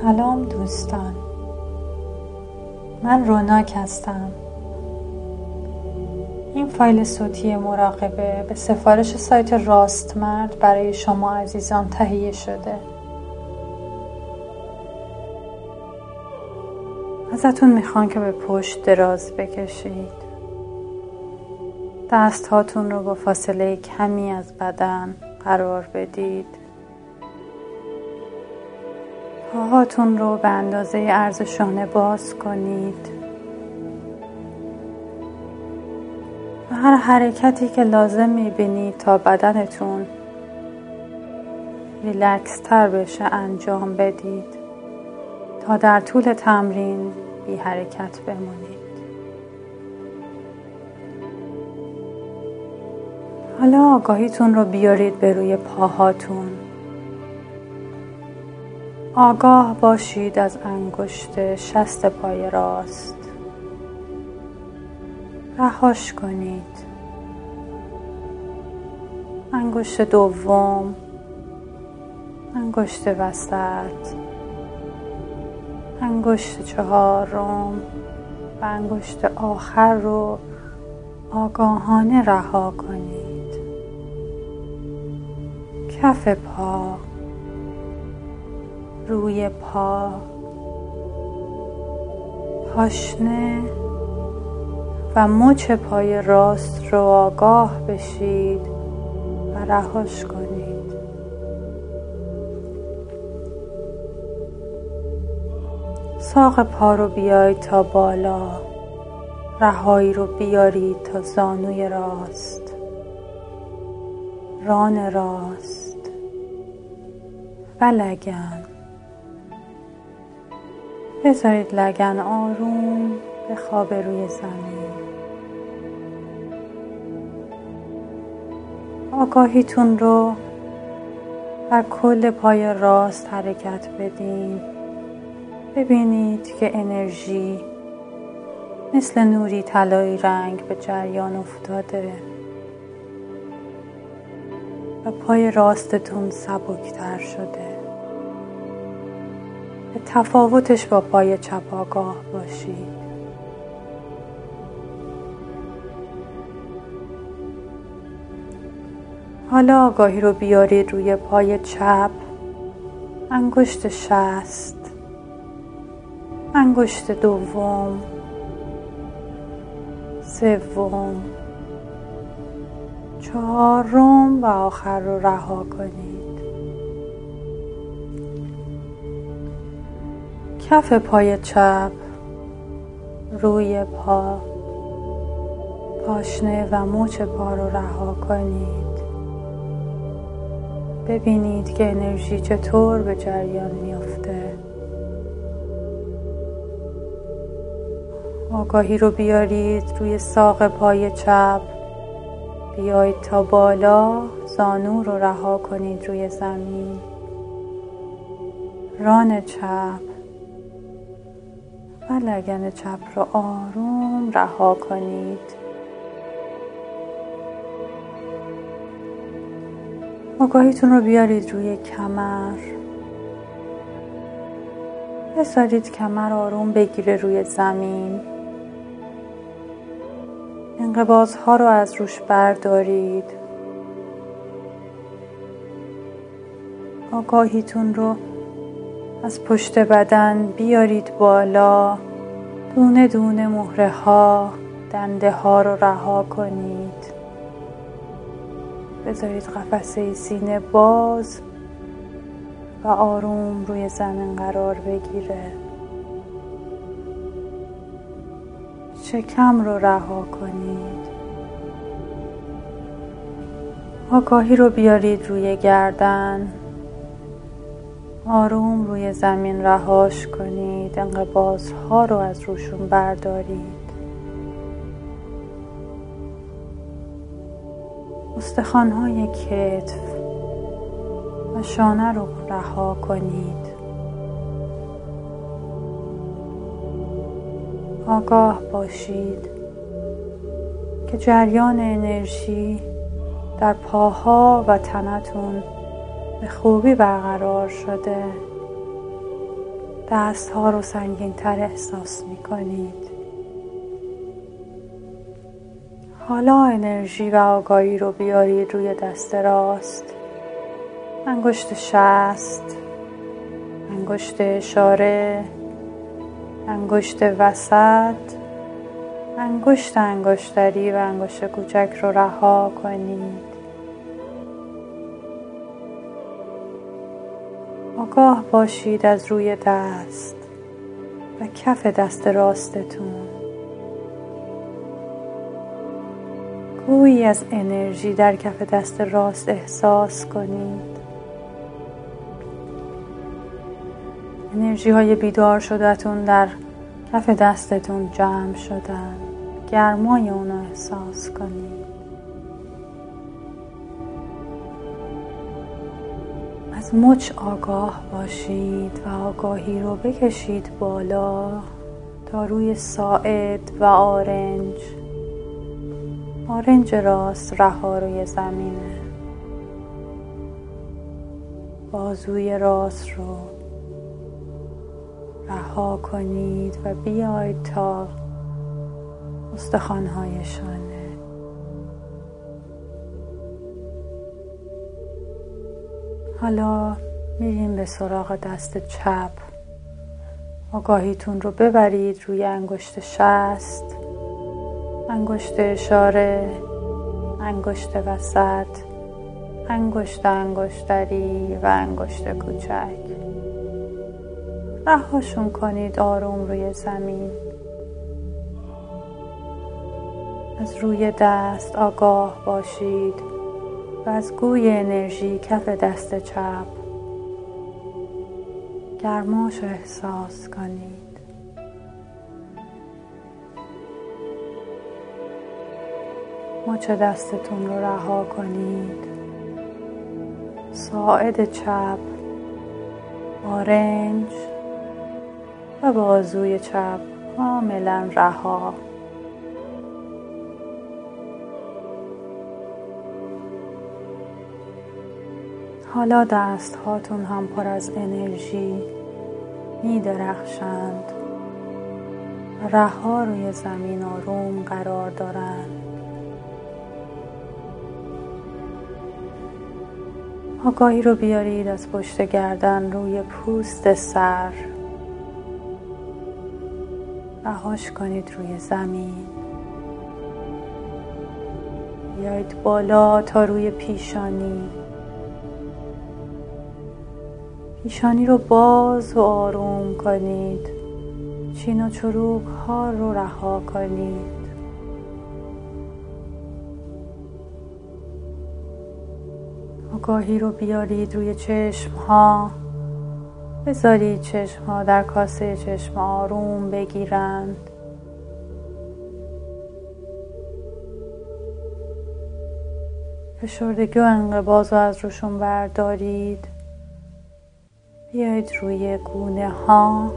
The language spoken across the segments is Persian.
سلام دوستان. من روناک هستم. این فایل صوتی مراقبه به سفارش سایت راستمرد برای شما عزیزان تهیه شده. ازتون می‌خوان که به پشت دراز بکشید. دست هاتون رو با فاصله کمی از بدن قرار بدید. پاهاتون رو به اندازه عرض شانه باز کنید. و هر حرکتی که لازم می‌بینید تا بدنتون ریلکس تر بشه انجام بدید. تا در طول تمرین بی حرکت بمونید. حالا آگاهیتون رو بیارید به روی پاهاتون. آگاه باشید از انگشت شست پای راست. رهاش کنید. انگشت دوم انگشت وسط انگشت چهارم و انگشت آخر رو آگاهانه رها کنید. کف پا. روی پا. پاشنه و مچ پای راست رو آگاه بشید و رهاش کنید. ساق پا رو بیایید تا بالا. رهایی رو بیارید تا زانوی راست. ران راست. و لگن بذارید لگن آروم به خواب روی زمین. آگاهیتون رو بر کل پای راست حرکت بدین. ببینید که انرژی مثل نوری طلایی رنگ به جریان افتاده. و پای راستتون سبکتر شده. به تفاوتش با پای چپ آگاه باشید حالا آگاهی رو بیارید روی پای چپ. انگشت شست. انگشت دوم. سوم. چهارم و آخر رو رها کنید کف پای چپ روی پا پاشنه و موچ پا رو رها کنید. ببینید که انرژی چطور به جریان میافته. آگاهی رو بیارید روی ساق پای چپ. بیایید تا بالا زانو رو رها کنید روی زمین. ران چپ. و لگن چپ رو آروم رها کنید. آگاهیتون رو بیارید روی کمر. بذارید کمر آروم بگیره روی زمین. انقباض ها رو از روش بردارید. آگاهیتون رو از پشت بدن بیارید بالا. دونه دونه مهره ها دنده ها رو رها کنید. بذارید قفسه سینه باز و آروم روی زمین قرار بگیره. شکم رو رها کنید. آگاهی رو بیارید روی گردن. آروم روی زمین رهاش کنید. انقباز ها رو از روشون بردارید. استخوان های کتف و شانه رو رها کنید. آگاه باشید که جریان انرژی در پاها و تنتون به خوبی برقرار شده. دست ها رو سنگین تر احساس می کنید حالا انرژی و آگاهی رو بیارید روی دست راست. انگشت شست انگشت اشاره انگشت وسط انگشت انگشتری و انگشت کوچک رو رها کنید. آگاه باشید از روی دست و کف دست راستتون. گویی از انرژی در کف دست راست احساس کنید. انرژی های بیدار شدهتون در کف دستتون جمع شدن. گرمای اونو احساس کنید. مچ آگاه باشید و آگاهی رو بکشید بالا تا روی ساعد و آرنج. آرنج راست رها روی زمینه. بازوی راست رو رها کنید و بیاید تا استخوانهای شانه حالا میریم به سراغ دست چپ. آگاهیتون رو ببرید روی انگشت شست. انگشت اشاره انگشت وسط انگشت انگشتری و انگشت کوچک. رهاشون کنید آروم روی زمین. از روی دست آگاه باشید. و از گوی انرژی کف دست چپ گرماش احساس کنید. مچ دستتون رو رها کنید؟ ساعد چپ آرنج و بازوی چپ کاملا رها. حالا دست هاتون هم پر از انرژی می درخشند رها روی زمین آروم قرار دارند. آگاهی رو بیارید از پشت گردن روی پوست سر. رهاش کنید روی زمین. بیایید بالا تا روی پیشانی. پیشانی رو باز و آروم کنید. چین و چروک ها رو رها کنید. آگاهی رو بیارید روی چشم ها. بذارید چشم ها در کاسه چشم آروم بگیرند. فشردگی و انقباز رو از روشون بردارید. بیایید روی گونه ها.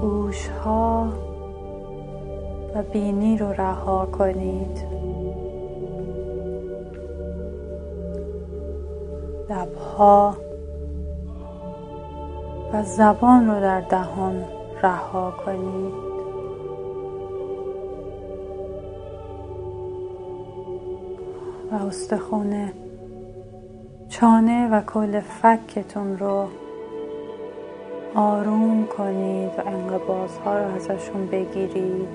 گوش ها. و بینی رو رها کنید. لبها و زبان رو در دهان رها کنید. و استخونه چانه و کل فکتون رو آروم کنید و انقبازها رو ازشون بگیرید.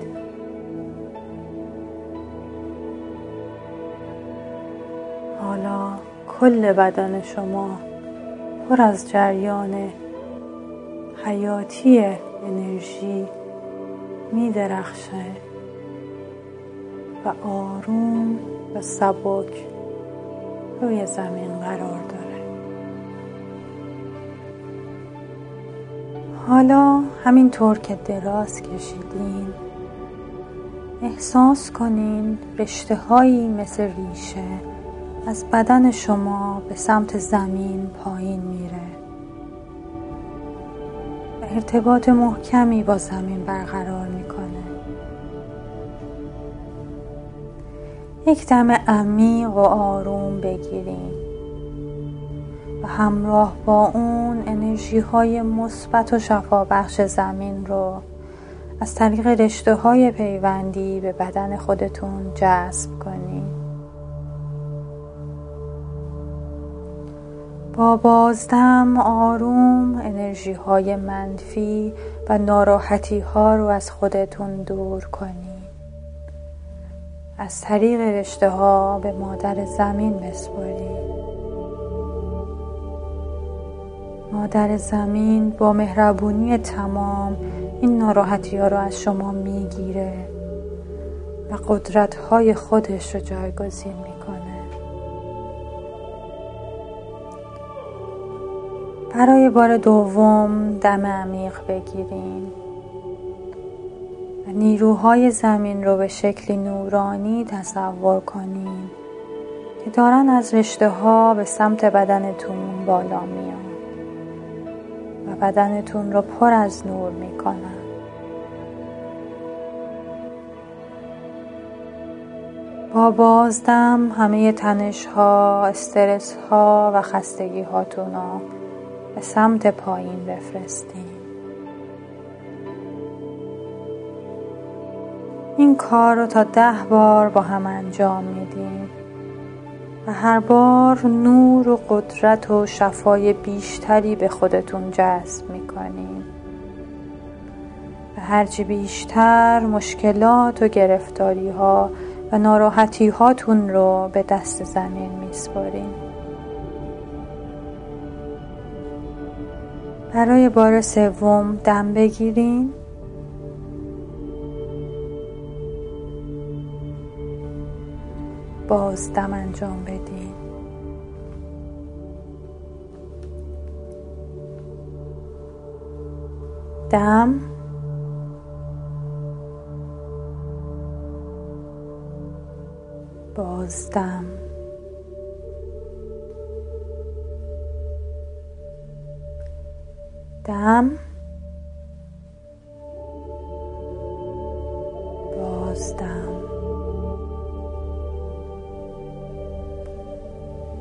حالا کل بدن شما پر از جریان حیاتی انرژی می درخشه و آروم و سبک. روی زمین قرار داره. حالا همینطور که دراز کشیدین احساس کنین رشته هایی مثل ریشه از بدن شما به سمت زمین پایین میره. و ارتباط محکمی با زمین برقرار می‌کنه. یک دم عمیق و آروم بگیریم و همراه با اون انرژی های مثبت و شفابخش زمین رو از طریق رشته های پیوندی به بدن خودتون جذب کنید با بازدم آروم انرژی های منفی و ناراحتی ها رو از خودتون دور کنید از طریق رشته ها به مادر زمین بسپرید مادر زمین با مهربونی تمام این ناراحتی ها رو از شما می‌گیره و قدرت های خودش رو جایگزین می‌کنه. برای بار دوم دم عمیق بگیرین. نیروهای زمین رو به شکلی نورانی تصور کنین که دارن از رشته ها به سمت بدنتون بالا میان و بدنتون رو پر از نور می‌کنن. با بازدم همه تنش ها، استرس ها و خستگی هاتون رو به سمت پایین بفرستین. این کار رو تا ده بار با هم انجام میدیم. و هر بار نور و قدرت و شفای بیشتری به خودتون جذب می‌کنیم. و هرچی بیشتر مشکلات و گرفتاری ها و ناراحتی هاتون رو به دست زمین میسپاریم. برای بار سوم دم بگیرین. باز دم انجام بدین دم. بازدم دم.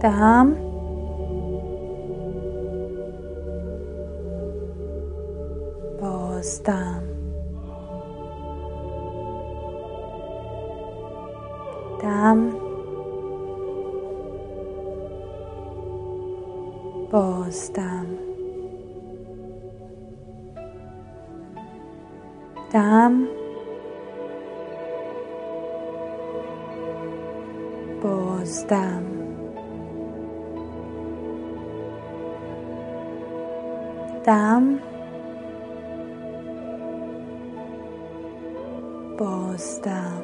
دم. بازدم دم. بازدم دم. بازدم دم بازدم.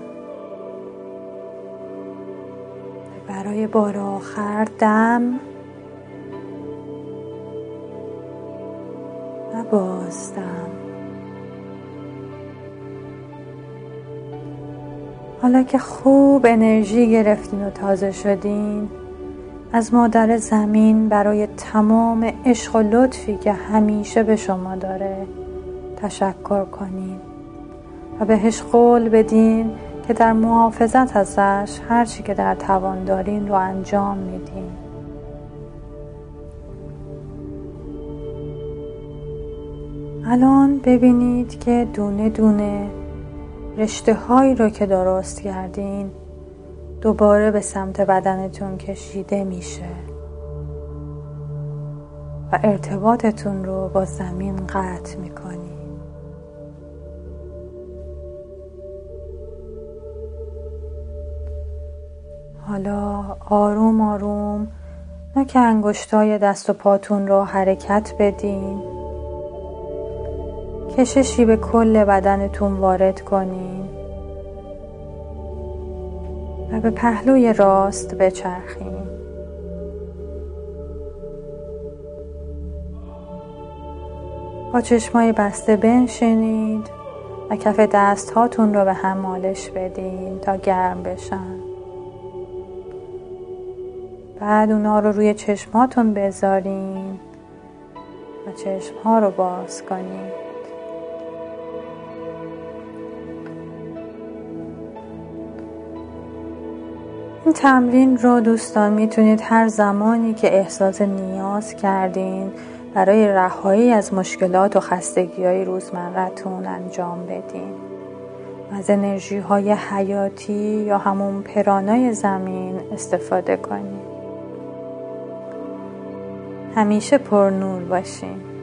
برای بار آخر دم و بازدم. حالا که خوب انرژی گرفتین و تازه شدین از مادر زمین برای تمام عشق و لطفی که همیشه به شما داره تشکر کنین و بهش قول بدین که در محافظت ازش هرچی که در توان دارین رو انجام میدین. الان ببینید که دونه دونه رشته هایی رو که درست کردین دوباره به سمت بدنتون کشیده میشه. و ارتباطتون رو با زمین قطع می‌کنی. حالا آروم آروم نوک انگشتای دست و پاتون رو حرکت بدین. کششی به کل بدنتون وارد کنین. و به پهلوی راست بچرخین با چشمای بسته بنشینید و کف دست هاتون رو به هم مالش بدین تا گرم بشن. بعد اونا رو روی چشماتون بذارین و چشم ها رو باز کنید این تمرین رو دوستان می‌تونید هر زمانی که احساس نیاز کردین برای رهایی از مشکلات و خستگی های روزمرتون انجام بدین. از انرژی های حیاتی یا همون پرانای زمین استفاده کنید همیشه پر نور باشین.